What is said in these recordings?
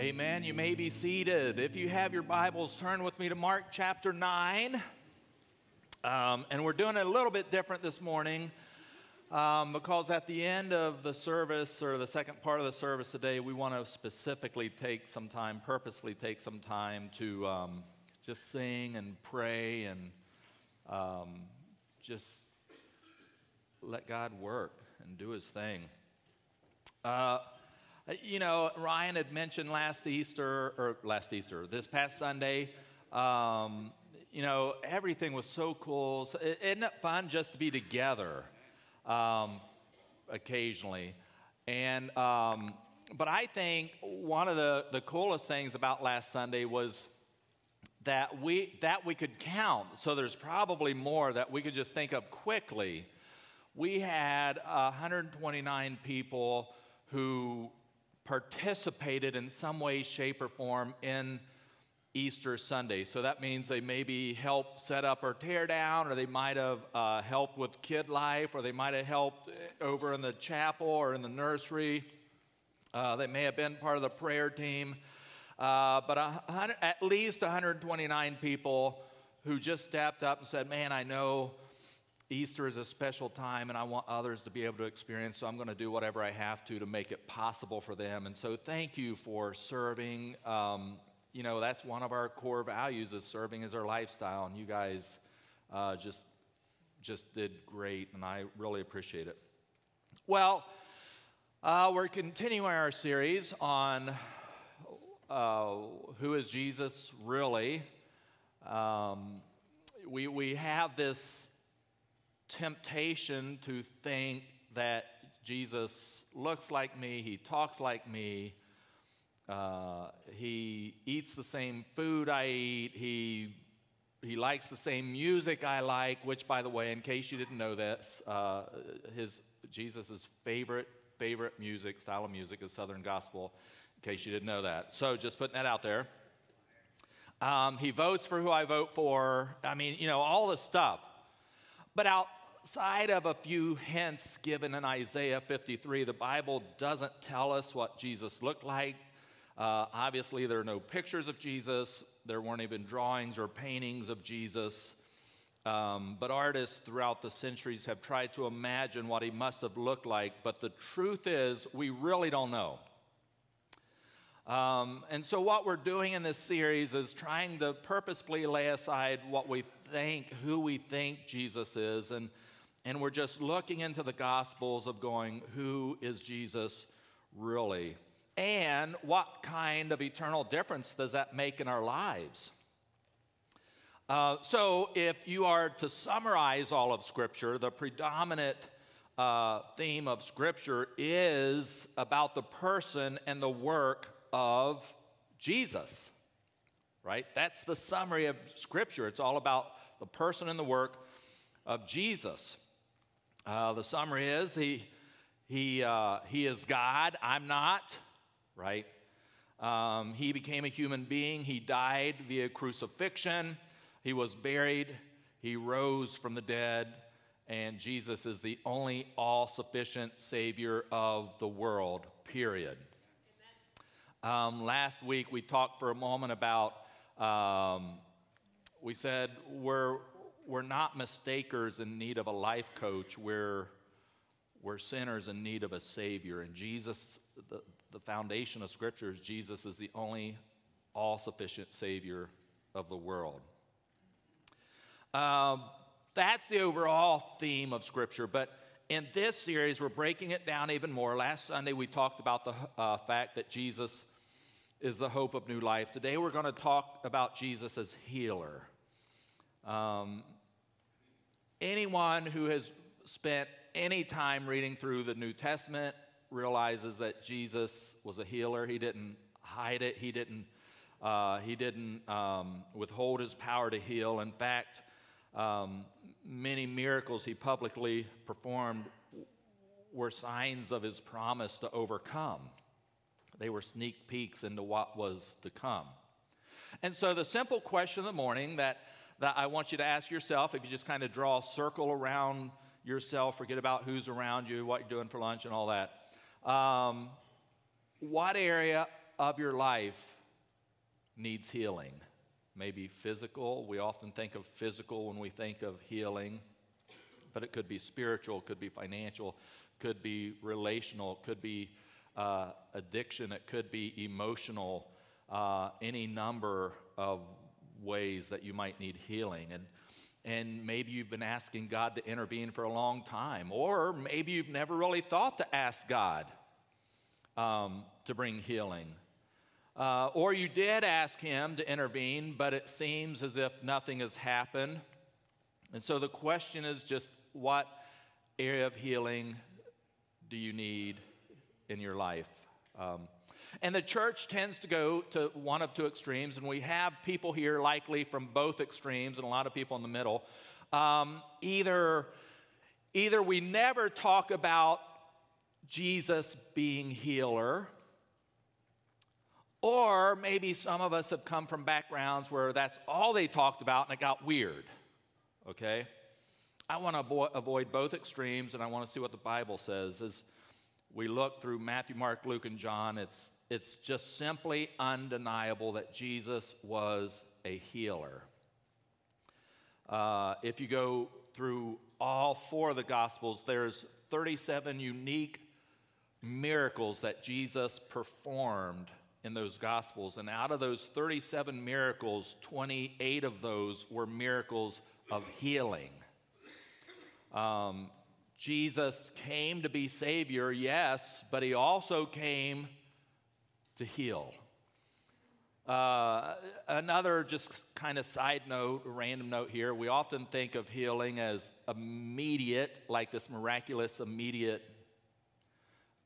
Amen. You may be seated. If you have your Bibles, turn with me to Mark chapter 9. Um, and we're doing it a little bit different this morning um, because at the end of the service or the second part of the service today, we want to specifically take some time, purposely take some time to um, just sing and pray and um, just let God work and do his thing. Uh, you know, Ryan had mentioned last Easter, or last Easter, this past Sunday, um, you know, everything was so cool. So, isn't it fun just to be together um, occasionally? And, um, but I think one of the, the coolest things about last Sunday was that we, that we could count. So there's probably more that we could just think of quickly. We had 129 people who participated in some way, shape, or form in Easter Sunday. So that means they maybe helped set up or tear down, or they might have uh, helped with kid life, or they might have helped over in the chapel or in the nursery. Uh, they may have been part of the prayer team. Uh, but at least 129 people who just stepped up and said, Man, I know Easter is a special time and I want others to be able to experience, so I'm going to do whatever I have to to make it possible for them. And so thank you for serving. Um, you know, that's one of our core values is serving as our lifestyle, and you guys uh, just, just did great, and I really appreciate it. Well, uh, we're continuing our series on uh, who is Jesus really. Um, we, we have this temptation to think that Jesus looks like me, he talks like me, uh, he eats the same food I eat, he, he likes the same music I like, which, by the way, in case you didn't know this, uh, his, Jesus' favorite, favorite music, style of music is Southern Gospel, in case you didn't know that. So just putting that out there. Um, he votes for who I vote for. I mean, you know, all this stuff. But out, outside of a few hints given in Isaiah 53, the Bible doesn't tell us what Jesus looked like. Uh, obviously, there are no pictures of Jesus, there weren't even drawings or paintings of Jesus. Um, but artists throughout the centuries have tried to imagine what he must have looked like. But the truth is, we really don't know. Um, and so, what we're doing in this series is trying to purposefully lay aside what we think, who we think Jesus is, and and we're just looking into the Gospels of going, who is Jesus really? And what kind of eternal difference does that make in our lives? Uh, so, if you are to summarize all of Scripture, the predominant uh, theme of Scripture is about the person and the work of Jesus, right? That's the summary of Scripture. It's all about the person and the work of Jesus. Uh, the summary is he, he, uh, he is God, I'm not, right? Um, he became a human being, he died via crucifixion, he was buried, he rose from the dead, and Jesus is the only all sufficient Savior of the world, period. Um, last week we talked for a moment about, um, we said we're, we're not mistakers in need of a life coach. We're, we're sinners in need of a Savior. And Jesus, the, the foundation of Scripture is Jesus is the only all sufficient Savior of the world. Um, that's the overall theme of Scripture. But in this series, we're breaking it down even more. Last Sunday, we talked about the uh, fact that Jesus is the hope of new life. Today, we're going to talk about Jesus as healer. Um, anyone who has spent any time reading through the New Testament realizes that Jesus was a healer. He didn't hide it. He didn't. Uh, he didn't um, withhold his power to heal. In fact, um, many miracles he publicly performed were signs of his promise to overcome. They were sneak peeks into what was to come. And so, the simple question of the morning that that I want you to ask yourself if you just kind of draw a circle around yourself, forget about who's around you, what you're doing for lunch, and all that. Um, what area of your life needs healing. Maybe physical. We often think of physical when we think of healing, but it could be spiritual, could be financial, could be relational, could be uh, addiction, it could be emotional, uh, any number of ways that you might need healing. And, and maybe you've been asking God to intervene for a long time, or maybe you've never really thought to ask God um, to bring healing. Uh, or you did ask Him to intervene, but it seems as if nothing has happened. And so the question is just what area of healing do you need in your life? Um, and the church tends to go to one of two extremes, and we have people here likely from both extremes and a lot of people in the middle. Um, either, either we never talk about Jesus being healer, or maybe some of us have come from backgrounds where that's all they talked about and it got weird. Okay? I want to avo- avoid both extremes and I want to see what the Bible says. As we look through Matthew, Mark, Luke, and John, it's, it's just simply undeniable that Jesus was a healer. Uh, if you go through all four of the Gospels, there's 37 unique miracles that Jesus performed in those Gospels. And out of those 37 miracles, 28 of those were miracles of healing. Um, Jesus came to be Savior, yes, but He also came to heal. Uh, another just kind of side note, random note here, we often think of healing as immediate, like this miraculous immediate,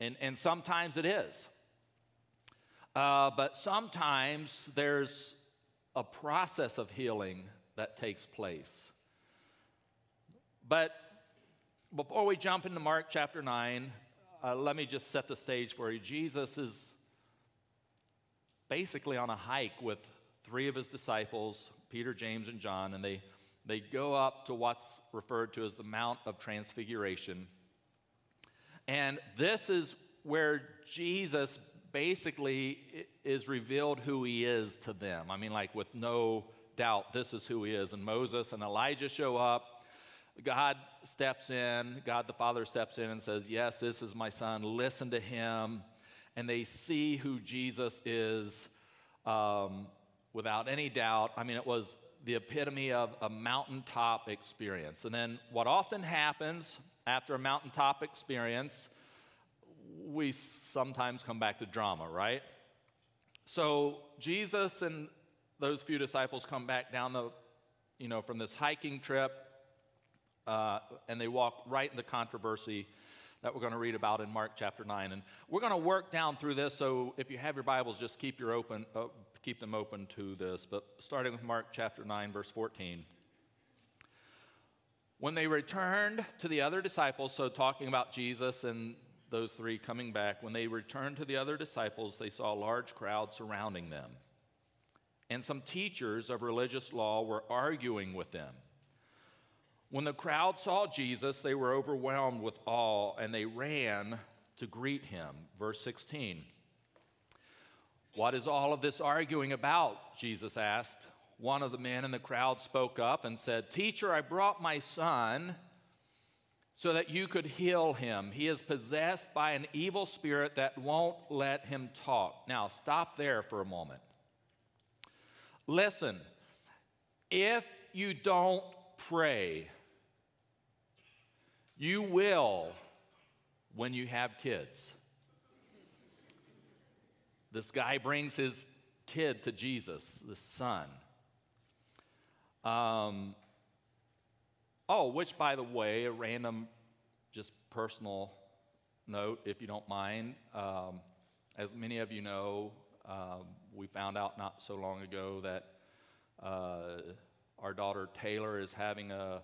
and, and sometimes it is. Uh, but sometimes there's a process of healing that takes place. But before we jump into Mark chapter 9, uh, let me just set the stage for you. Jesus is basically on a hike with three of his disciples, Peter, James, and John, and they, they go up to what's referred to as the Mount of Transfiguration. And this is where Jesus basically is revealed who he is to them. I mean, like with no doubt, this is who he is. And Moses and Elijah show up. God steps in, God the Father steps in and says, Yes, this is my son, listen to him. And they see who Jesus is um, without any doubt. I mean, it was the epitome of a mountaintop experience. And then what often happens after a mountaintop experience we sometimes come back to drama, right? So Jesus and those few disciples come back down the, you know, from this hiking trip, uh, and they walk right into the controversy that we're going to read about in Mark chapter 9. And we're going to work down through this, so if you have your Bibles, just keep, your open, uh, keep them open to this. But starting with Mark chapter 9, verse 14. When they returned to the other disciples, so talking about Jesus and those three coming back, when they returned to the other disciples, they saw a large crowd surrounding them. And some teachers of religious law were arguing with them. When the crowd saw Jesus, they were overwhelmed with awe and they ran to greet him. Verse 16. What is all of this arguing about? Jesus asked. One of the men in the crowd spoke up and said, Teacher, I brought my son so that you could heal him. He is possessed by an evil spirit that won't let him talk. Now, stop there for a moment. Listen, if you don't pray, you will when you have kids. This guy brings his kid to Jesus, the son. Um, Oh, which, by the way, a random, just personal note, if you don't mind. Um, as many of you know, um, we found out not so long ago that uh, our daughter Taylor is having a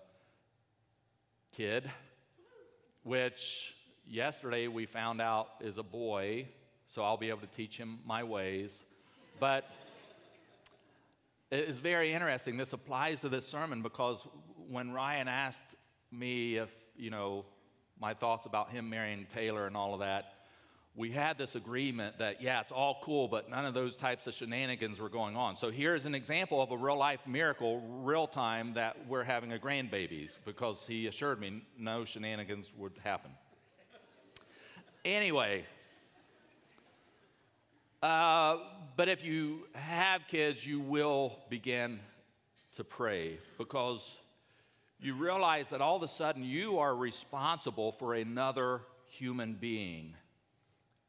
kid, which yesterday we found out is a boy, so I'll be able to teach him my ways. But it's very interesting. This applies to this sermon because when Ryan asked me if, you know, my thoughts about him marrying Taylor and all of that, we had this agreement that, yeah, it's all cool, but none of those types of shenanigans were going on. So here's an example of a real life miracle, real time, that we're having a grandbabies because he assured me no shenanigans would happen. Anyway, uh, but if you have kids, you will begin to pray because you realize that all of a sudden you are responsible for another human being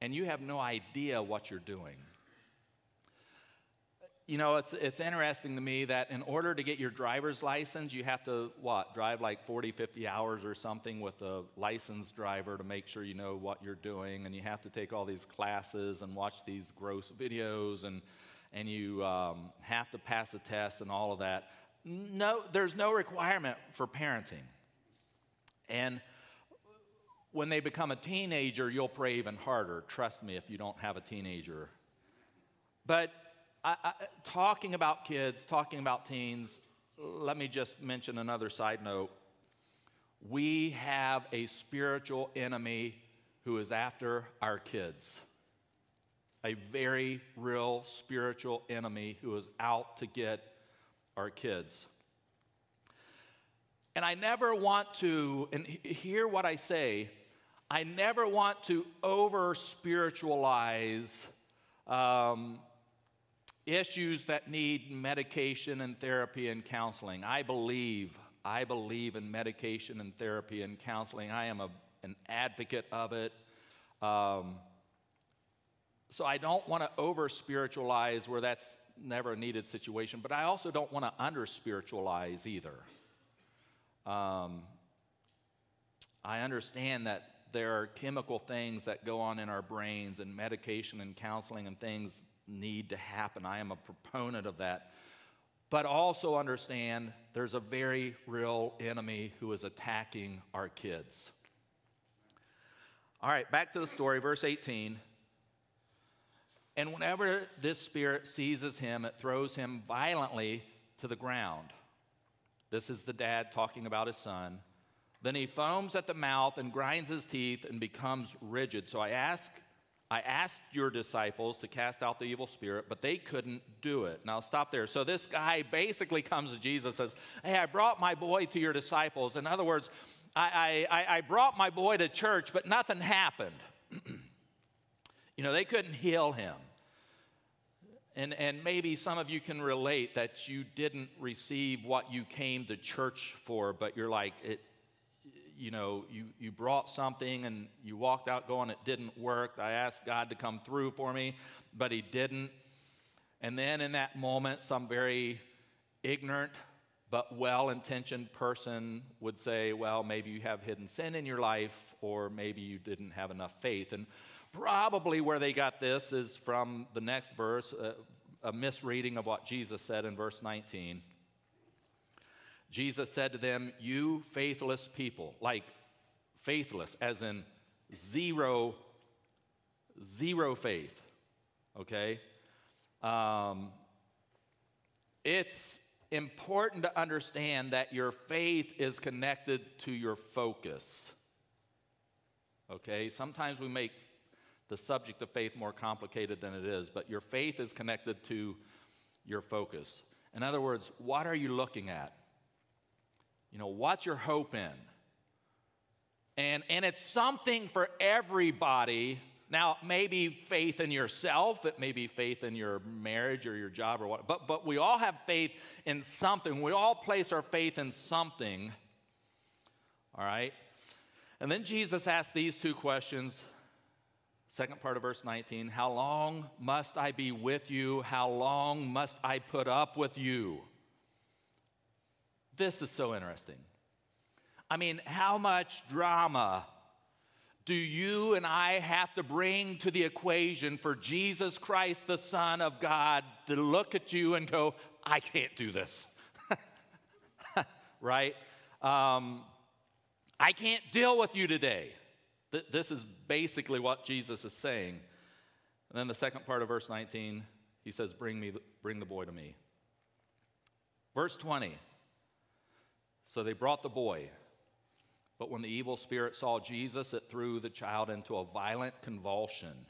and you have no idea what you're doing. You know, it's, it's interesting to me that in order to get your driver's license, you have to, what, drive like 40, 50 hours or something with a licensed driver to make sure you know what you're doing. And you have to take all these classes and watch these gross videos, and, and you um, have to pass a test and all of that. No, there's no requirement for parenting. And when they become a teenager, you'll pray even harder. Trust me if you don't have a teenager. But I, I, talking about kids, talking about teens, let me just mention another side note. We have a spiritual enemy who is after our kids. A very real spiritual enemy who is out to get our kids. And I never want to, and hear what I say, I never want to over spiritualize um, issues that need medication and therapy and counseling. I believe, I believe in medication and therapy and counseling. I am a, an advocate of it. Um, so I don't want to over spiritualize where that's never a needed situation, but I also don't want to under spiritualize either. Um, I understand that there are chemical things that go on in our brains, and medication and counseling and things need to happen. I am a proponent of that. But also understand there's a very real enemy who is attacking our kids. All right, back to the story, verse 18. And whenever this spirit seizes him, it throws him violently to the ground. This is the dad talking about his son. Then he foams at the mouth and grinds his teeth and becomes rigid. So I ask, I asked your disciples to cast out the evil spirit, but they couldn't do it. Now stop there. So this guy basically comes to Jesus says, Hey, I brought my boy to your disciples. In other words, I, I, I brought my boy to church, but nothing happened. you know, they couldn't heal him. And, and maybe some of you can relate that you didn't receive what you came to church for, but you're like, it, you know, you, you brought something and you walked out going, it didn't work. I asked God to come through for me, but He didn't. And then in that moment, some very ignorant but well intentioned person would say, well, maybe you have hidden sin in your life, or maybe you didn't have enough faith. And probably where they got this is from the next verse, uh, a misreading of what Jesus said in verse 19. Jesus said to them, You faithless people, like faithless, as in zero, zero faith, okay? Um, it's important to understand that your faith is connected to your focus. Okay? Sometimes we make the subject of faith more complicated than it is, but your faith is connected to your focus. In other words, what are you looking at? You know, what's your hope in? And, and it's something for everybody. Now, maybe faith in yourself, it may be faith in your marriage or your job or what, but, but we all have faith in something. We all place our faith in something. All right? And then Jesus asked these two questions. Second part of verse 19 How long must I be with you? How long must I put up with you? This is so interesting. I mean, how much drama do you and I have to bring to the equation for Jesus Christ, the Son of God, to look at you and go, I can't do this? right? Um, I can't deal with you today. Th- this is basically what Jesus is saying. And then the second part of verse 19, he says, Bring, me, bring the boy to me. Verse 20, so they brought the boy. But when the evil spirit saw Jesus, it threw the child into a violent convulsion,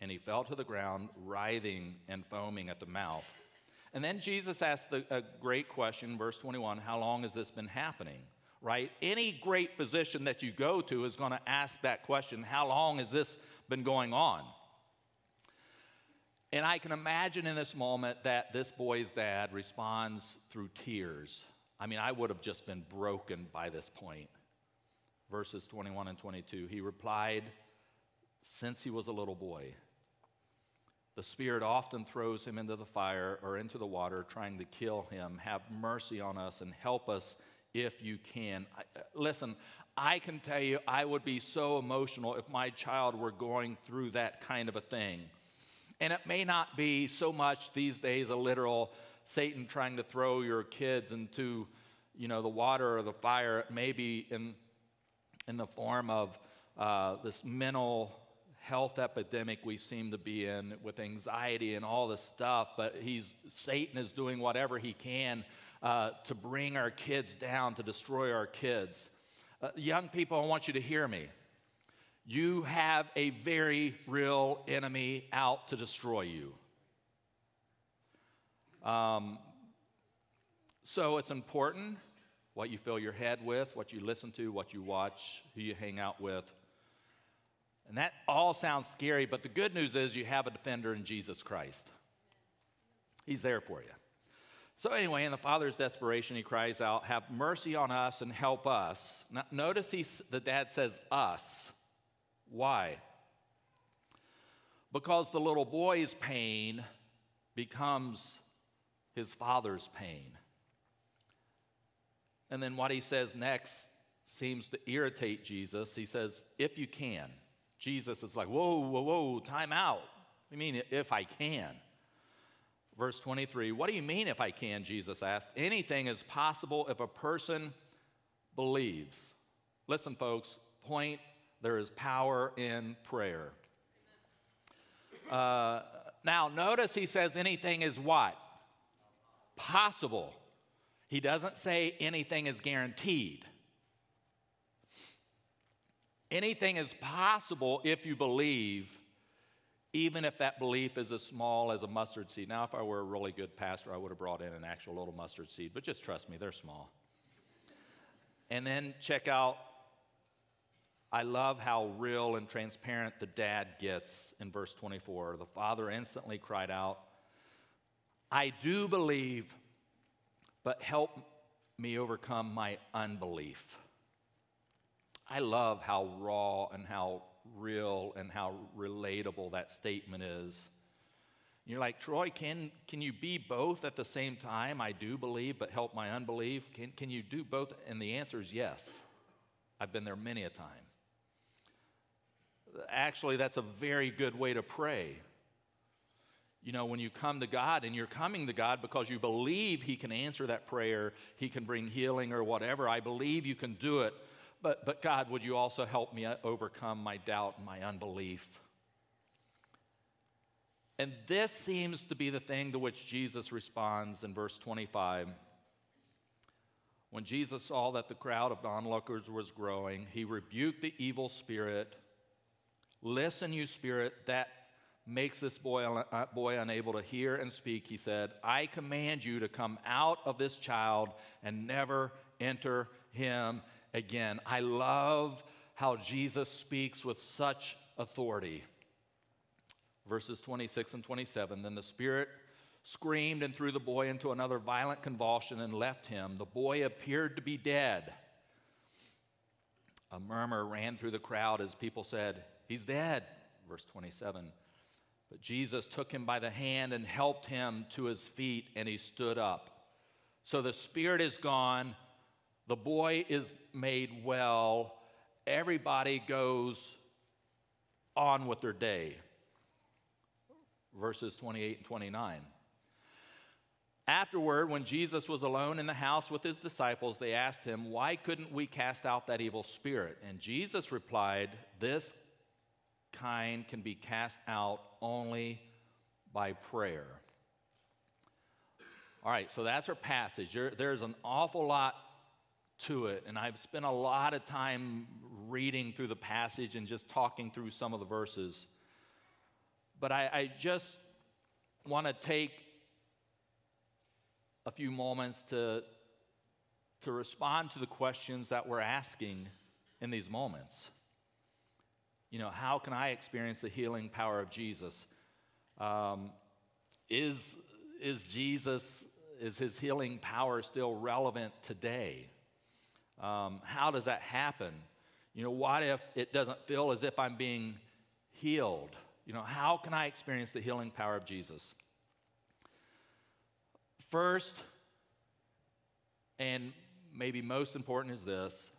and he fell to the ground, writhing and foaming at the mouth. And then Jesus asked the, a great question, verse 21 How long has this been happening? Right? Any great physician that you go to is going to ask that question How long has this been going on? And I can imagine in this moment that this boy's dad responds through tears. I mean, I would have just been broken by this point verses 21 and 22. He replied, Since he was a little boy, the Spirit often throws him into the fire or into the water, trying to kill him. Have mercy on us and help us if you can. Uh, listen, I can tell you, I would be so emotional if my child were going through that kind of a thing. And it may not be so much these days a literal Satan trying to throw your kids into, you know, the water or the fire. maybe in in the form of uh, this mental health epidemic we seem to be in with anxiety and all this stuff but he's satan is doing whatever he can uh, to bring our kids down to destroy our kids uh, young people i want you to hear me you have a very real enemy out to destroy you um, so it's important what you fill your head with, what you listen to, what you watch, who you hang out with. And that all sounds scary, but the good news is you have a defender in Jesus Christ. He's there for you. So, anyway, in the father's desperation, he cries out, Have mercy on us and help us. Now, notice he, the dad says, Us. Why? Because the little boy's pain becomes his father's pain. And then what he says next seems to irritate Jesus. He says, If you can. Jesus is like, Whoa, whoa, whoa, time out. I mean, if I can. Verse 23, what do you mean if I can? Jesus asked. Anything is possible if a person believes. Listen, folks, point there is power in prayer. Uh, now, notice he says anything is what? Possible. He doesn't say anything is guaranteed. Anything is possible if you believe, even if that belief is as small as a mustard seed. Now, if I were a really good pastor, I would have brought in an actual little mustard seed, but just trust me, they're small. And then check out, I love how real and transparent the dad gets in verse 24. The father instantly cried out, I do believe but help me overcome my unbelief. I love how raw and how real and how relatable that statement is. You're like, Troy, can, can you be both at the same time? I do believe, but help my unbelief. Can, can you do both? And the answer is yes. I've been there many a time. Actually, that's a very good way to pray you know, when you come to God and you're coming to God because you believe He can answer that prayer, He can bring healing or whatever, I believe you can do it. But, but God, would you also help me overcome my doubt and my unbelief? And this seems to be the thing to which Jesus responds in verse 25. When Jesus saw that the crowd of onlookers was growing, he rebuked the evil spirit. Listen, you spirit, that makes this boy, uh, boy unable to hear and speak, he said, I command you to come out of this child and never enter him again. I love how Jesus speaks with such authority. Verses 26 and 27 Then the Spirit screamed and threw the boy into another violent convulsion and left him. The boy appeared to be dead. A murmur ran through the crowd as people said, He's dead. Verse 27. But Jesus took him by the hand and helped him to his feet, and he stood up. So the spirit is gone, the boy is made well, everybody goes on with their day. Verses 28 and 29. Afterward, when Jesus was alone in the house with his disciples, they asked him, Why couldn't we cast out that evil spirit? And Jesus replied, This kind can be cast out only by prayer. All right, so that's our passage. There, there's an awful lot to it. And I've spent a lot of time reading through the passage and just talking through some of the verses. But I, I just want to take a few moments to, to respond to the questions that we're asking in these moments. You know, how can I experience the healing power of Jesus? Um, is, is Jesus, is his healing power still relevant today? Um, how does that happen? You know, what if it doesn't feel as if I'm being healed? You know, how can I experience the healing power of Jesus? First, and maybe most important is this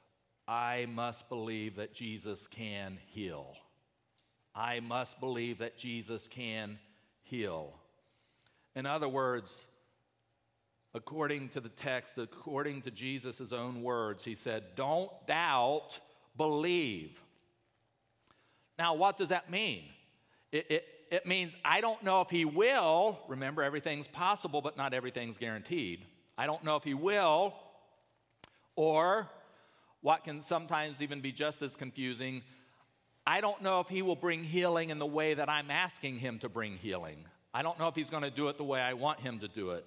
I must believe that Jesus can heal. I must believe that Jesus can heal. In other words, according to the text, according to Jesus' own words, he said, Don't doubt, believe. Now, what does that mean? It, it, it means I don't know if he will. Remember, everything's possible, but not everything's guaranteed. I don't know if he will, or what can sometimes even be just as confusing, I don't know if he will bring healing in the way that I'm asking him to bring healing. I don't know if he's going to do it the way I want him to do it.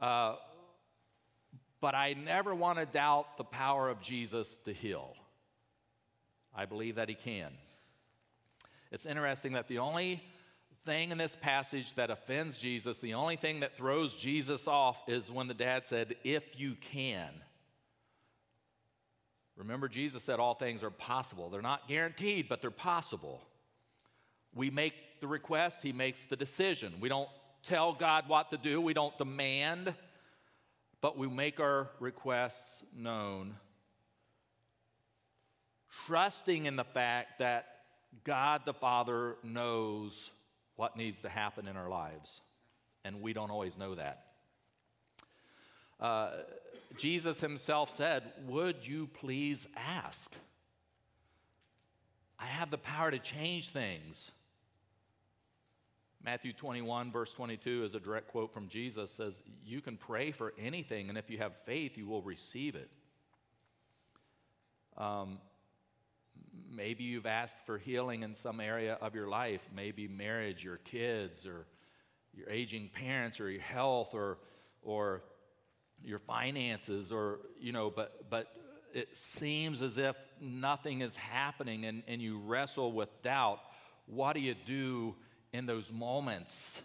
Uh, but I never want to doubt the power of Jesus to heal. I believe that he can. It's interesting that the only thing in this passage that offends Jesus, the only thing that throws Jesus off is when the dad said, If you can. Remember, Jesus said all things are possible. They're not guaranteed, but they're possible. We make the request, He makes the decision. We don't tell God what to do, we don't demand, but we make our requests known, trusting in the fact that God the Father knows what needs to happen in our lives, and we don't always know that. Uh, Jesus himself said, Would you please ask? I have the power to change things. Matthew 21, verse 22, is a direct quote from Jesus says, You can pray for anything, and if you have faith, you will receive it. Um, maybe you've asked for healing in some area of your life, maybe marriage, your kids, or your aging parents, or your health, or, or your finances or you know but but it seems as if nothing is happening and, and you wrestle with doubt. What do you do in those moments?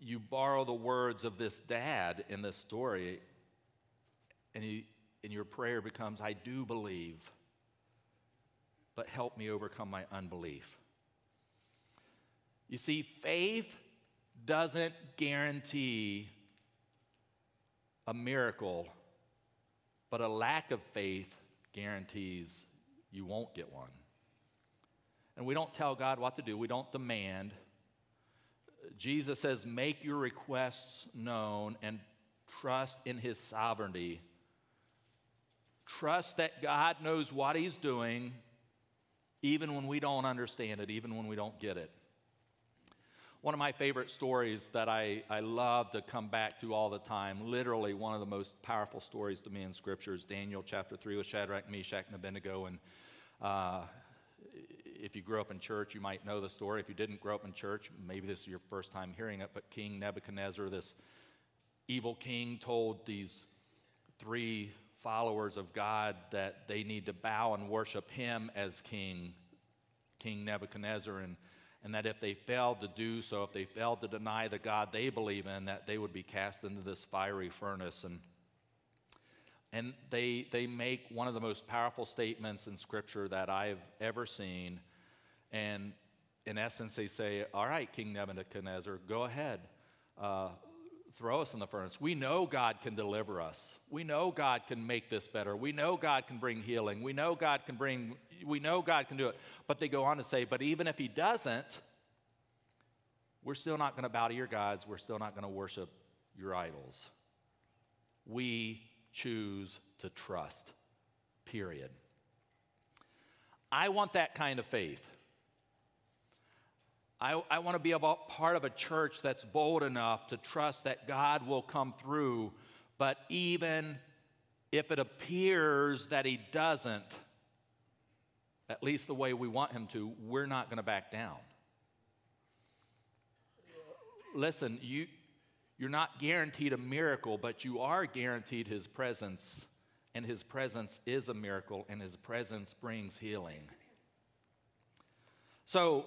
You borrow the words of this dad in this story and, he, and your prayer becomes i do believe but help me overcome my unbelief. You see faith doesn't guarantee a miracle, but a lack of faith guarantees you won't get one. And we don't tell God what to do, we don't demand. Jesus says, Make your requests known and trust in his sovereignty. Trust that God knows what he's doing, even when we don't understand it, even when we don't get it. One of my favorite stories that I, I love to come back to all the time, literally one of the most powerful stories to me in Scripture, is Daniel chapter 3 with Shadrach, Meshach, and Abednego. And uh, if you grew up in church, you might know the story. If you didn't grow up in church, maybe this is your first time hearing it, but King Nebuchadnezzar, this evil king, told these three followers of God that they need to bow and worship him as king, King Nebuchadnezzar. And and that if they failed to do so, if they failed to deny the God they believe in, that they would be cast into this fiery furnace. And, and they, they make one of the most powerful statements in Scripture that I've ever seen. And in essence, they say, All right, King Nebuchadnezzar, go ahead. Uh, throw us in the furnace. We know God can deliver us. We know God can make this better. We know God can bring healing. We know God can bring, we know God can do it. But they go on to say, but even if He doesn't, we're still not going to bow to your gods. We're still not going to worship your idols. We choose to trust, period. I want that kind of faith. I, I want to be a part of a church that's bold enough to trust that God will come through But even if it appears that he doesn't, at least the way we want him to, we're not going to back down. Listen, you, you're not guaranteed a miracle, but you are guaranteed his presence, and his presence is a miracle, and his presence brings healing. So,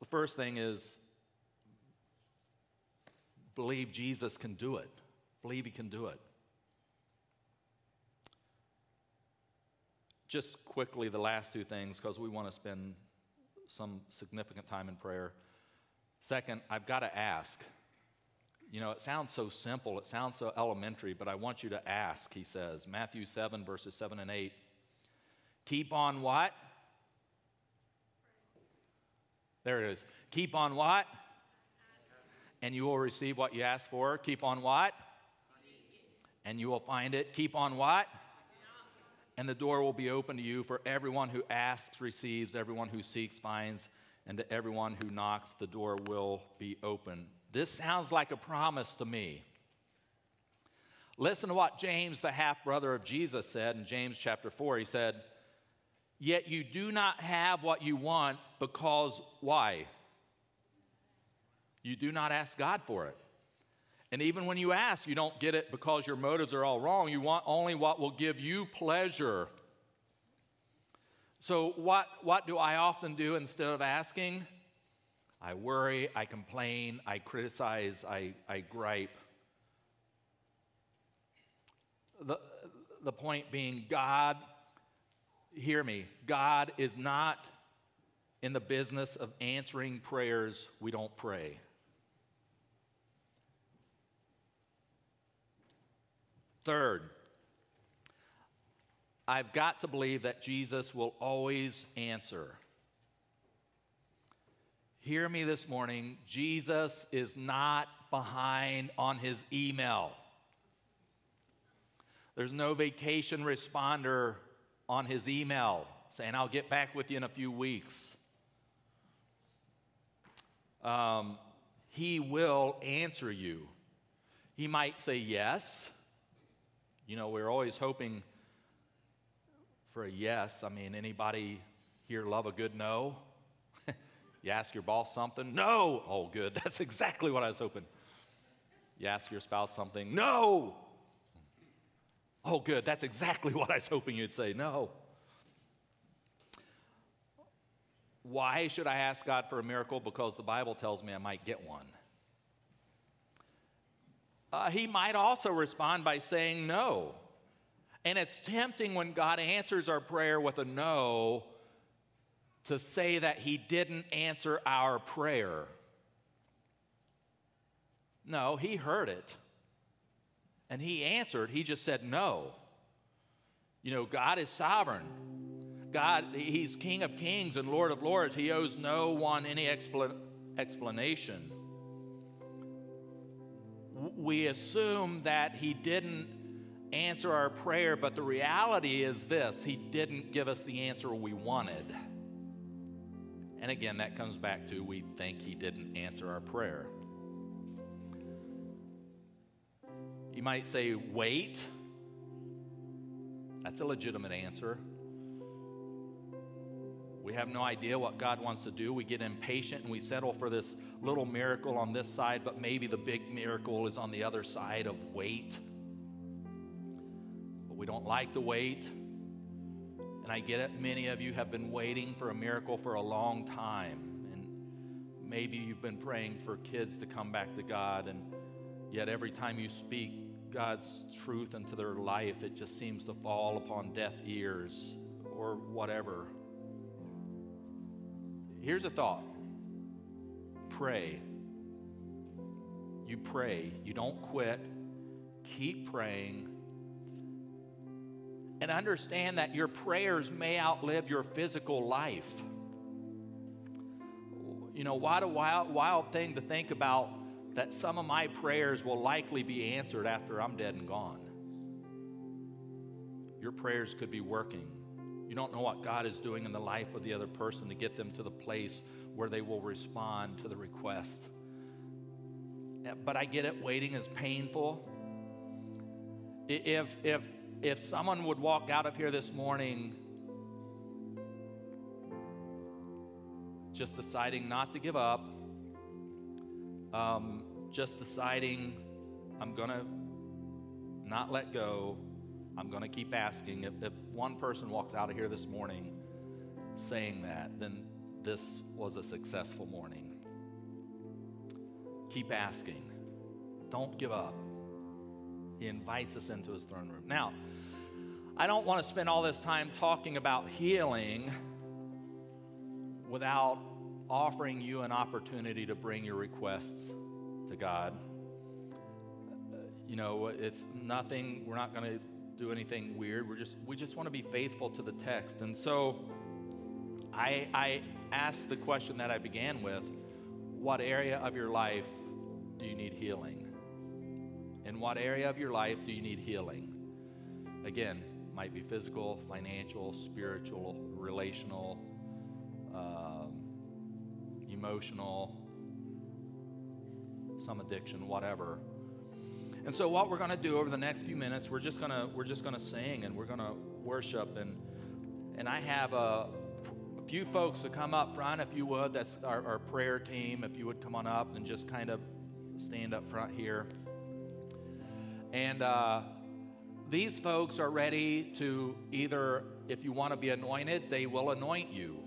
the first thing is believe Jesus can do it, believe he can do it. Just quickly, the last two things, because we want to spend some significant time in prayer. Second, I've got to ask. You know, it sounds so simple, it sounds so elementary, but I want you to ask, he says. Matthew 7, verses 7 and 8. Keep on what? There it is. Keep on what? And you will receive what you ask for. Keep on what? And you will find it. Keep on what? And the door will be open to you for everyone who asks receives, everyone who seeks finds, and to everyone who knocks, the door will be open. This sounds like a promise to me. Listen to what James, the half brother of Jesus, said in James chapter 4. He said, Yet you do not have what you want because why? You do not ask God for it. And even when you ask, you don't get it because your motives are all wrong. You want only what will give you pleasure. So, what, what do I often do instead of asking? I worry, I complain, I criticize, I, I gripe. The, the point being, God, hear me, God is not in the business of answering prayers we don't pray. Third, I've got to believe that Jesus will always answer. Hear me this morning Jesus is not behind on his email. There's no vacation responder on his email saying, I'll get back with you in a few weeks. Um, he will answer you. He might say yes. You know, we're always hoping for a yes. I mean, anybody here love a good no? You ask your boss something? No. Oh, good. That's exactly what I was hoping. You ask your spouse something? No. Oh, good. That's exactly what I was hoping you'd say. No. Why should I ask God for a miracle? Because the Bible tells me I might get one. Uh, he might also respond by saying no. And it's tempting when God answers our prayer with a no to say that he didn't answer our prayer. No, he heard it. And he answered. He just said no. You know, God is sovereign. God, he's King of kings and Lord of lords. He owes no one any explanation. We assume that he didn't answer our prayer, but the reality is this he didn't give us the answer we wanted. And again, that comes back to we think he didn't answer our prayer. You might say, wait. That's a legitimate answer. We have no idea what God wants to do. We get impatient and we settle for this little miracle on this side, but maybe the big miracle is on the other side of wait. But we don't like the wait. And I get it, many of you have been waiting for a miracle for a long time. And maybe you've been praying for kids to come back to God, and yet every time you speak God's truth into their life, it just seems to fall upon deaf ears or whatever. Here's a thought pray. You pray, you don't quit, keep praying and understand that your prayers may outlive your physical life. You know, what a wild, wild thing to think about that some of my prayers will likely be answered after I'm dead and gone. Your prayers could be working. You don't know what God is doing in the life of the other person to get them to the place where they will respond to the request. But I get it, waiting is painful. if, if, if someone would walk out of here this morning just deciding not to give up, um, just deciding I'm going to not let go, I'm going to keep asking. If, if one person walks out of here this morning saying that, then this was a successful morning. Keep asking. Don't give up. He invites us into his throne room. Now, I don't want to spend all this time talking about healing without offering you an opportunity to bring your requests to God. Uh, you know, it's nothing, we're not going to do anything weird. We're just, we just want to be faithful to the text. And so I, I asked the question that I began with what area of your life do you need healing? In what area of your life do you need healing? Again, might be physical, financial, spiritual, relational, um, emotional, some addiction, whatever. And so what we're going to do over the next few minutes, we're just going to we're just going to sing and we're going to worship and and I have a, a, few folks to come up front if you would. That's our, our prayer team. If you would come on up and just kind of stand up front here. And uh, these folks are ready to either, if you want to be anointed, they will anoint you.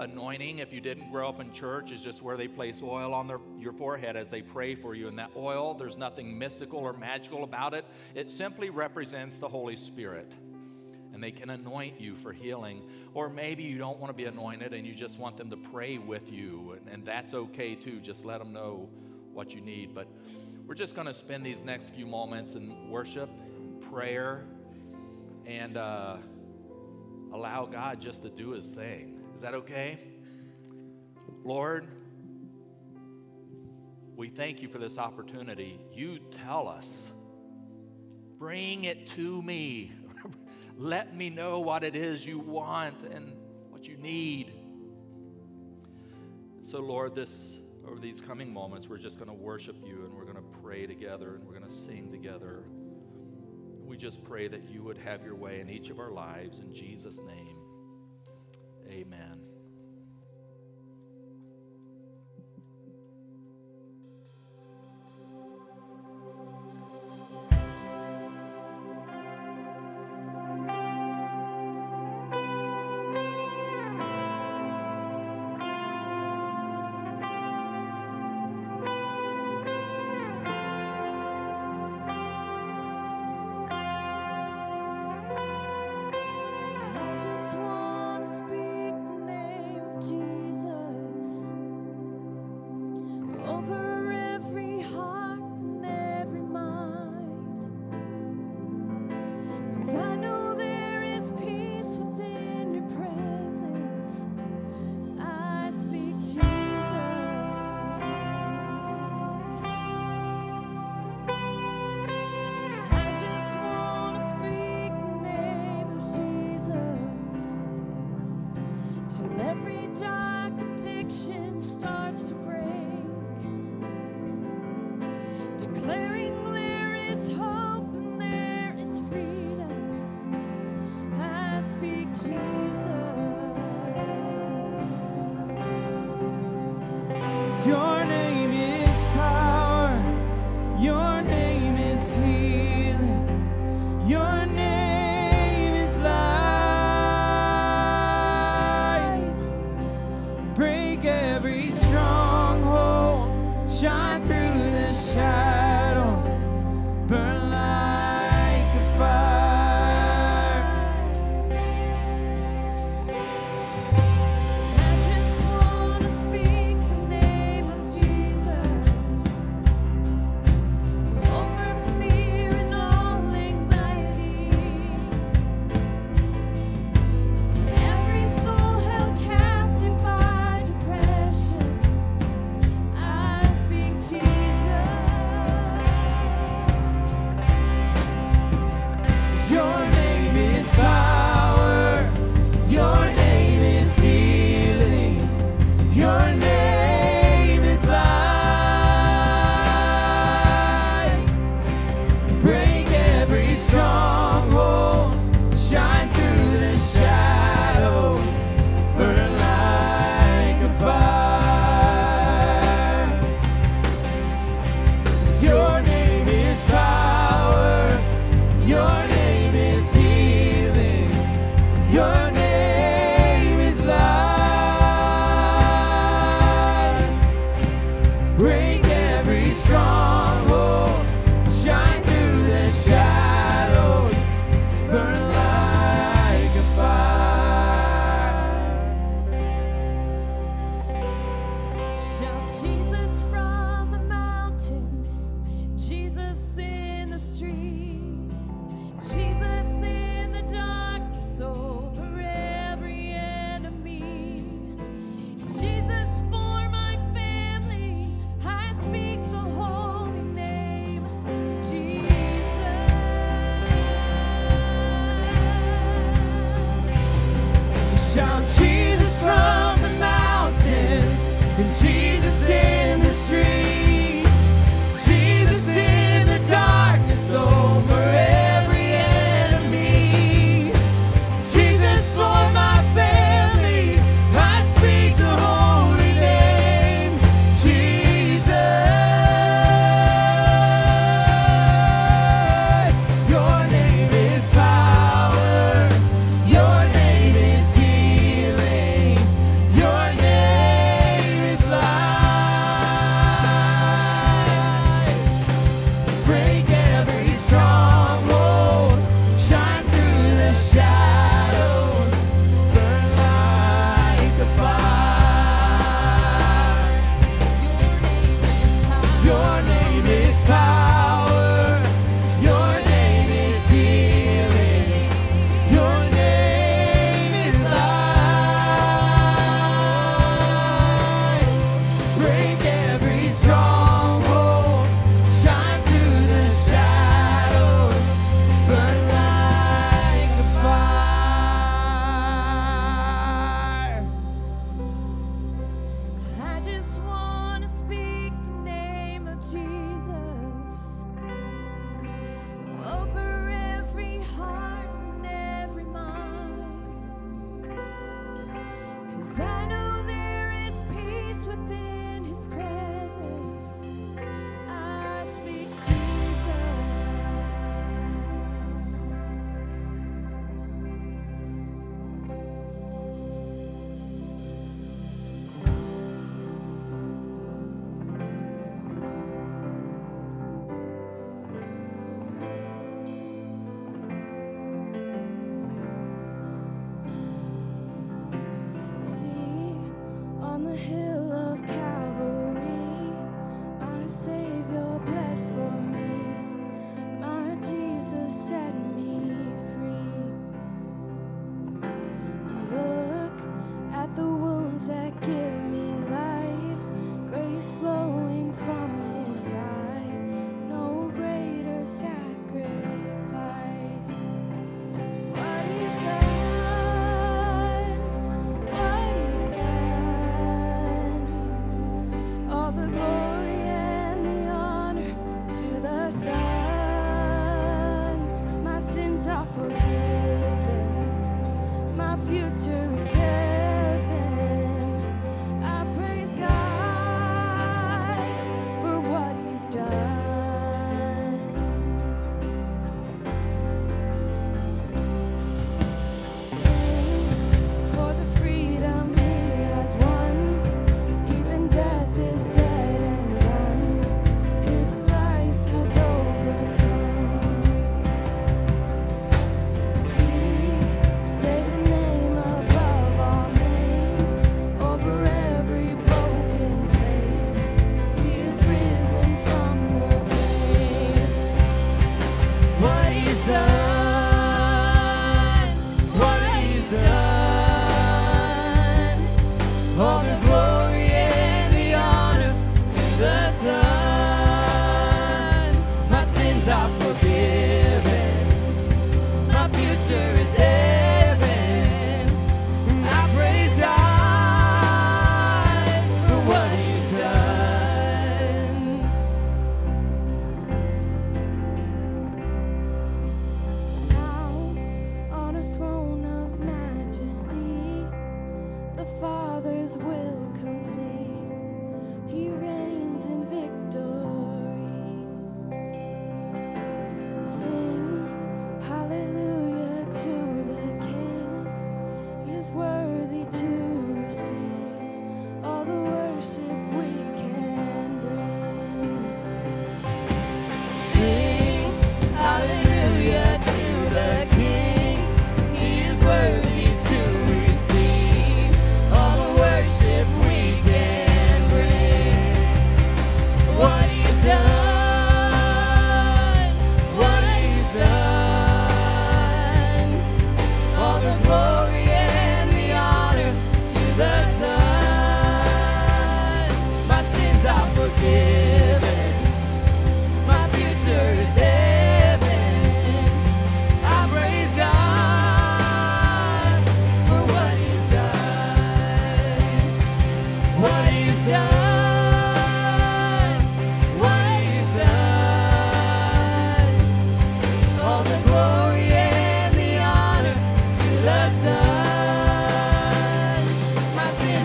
Anointing, if you didn't grow up in church, is just where they place oil on their, your forehead as they pray for you. And that oil, there's nothing mystical or magical about it. It simply represents the Holy Spirit. And they can anoint you for healing. Or maybe you don't want to be anointed and you just want them to pray with you. And, and that's okay too. Just let them know what you need. But we're just going to spend these next few moments in worship, prayer, and uh, allow God just to do his thing. Is that okay? Lord, we thank you for this opportunity. You tell us, bring it to me. Let me know what it is you want and what you need. So, Lord, this over these coming moments, we're just going to worship you and we're going to pray together and we're going to sing together. We just pray that you would have your way in each of our lives. In Jesus' name, amen.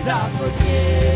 I forgive.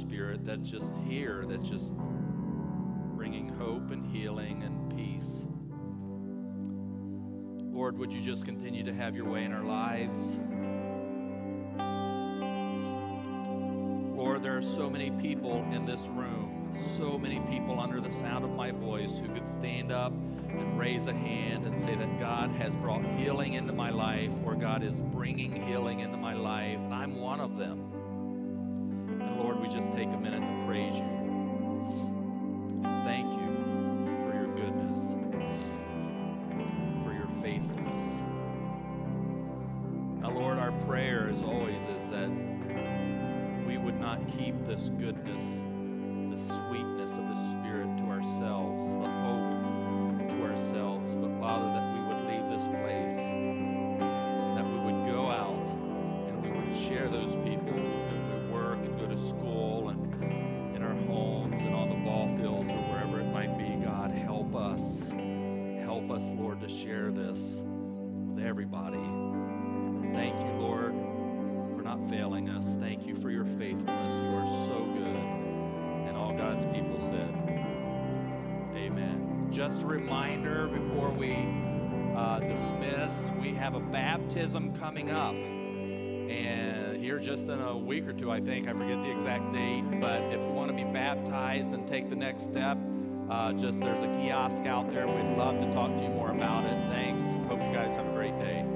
Spirit that's just here, that's just bringing hope and healing and peace. Lord, would you just continue to have your way in our lives? Lord, there are so many people in this room, so many people under the sound of my voice who could stand up and raise a hand and say that God has brought healing into my life or God is bringing healing into my life, and I'm one of them. We just take a minute to praise you. Just a reminder before we uh, dismiss, we have a baptism coming up. And here, just in a week or two, I think, I forget the exact date, but if you want to be baptized and take the next step, uh, just there's a kiosk out there. We'd love to talk to you more about it. Thanks. Hope you guys have a great day.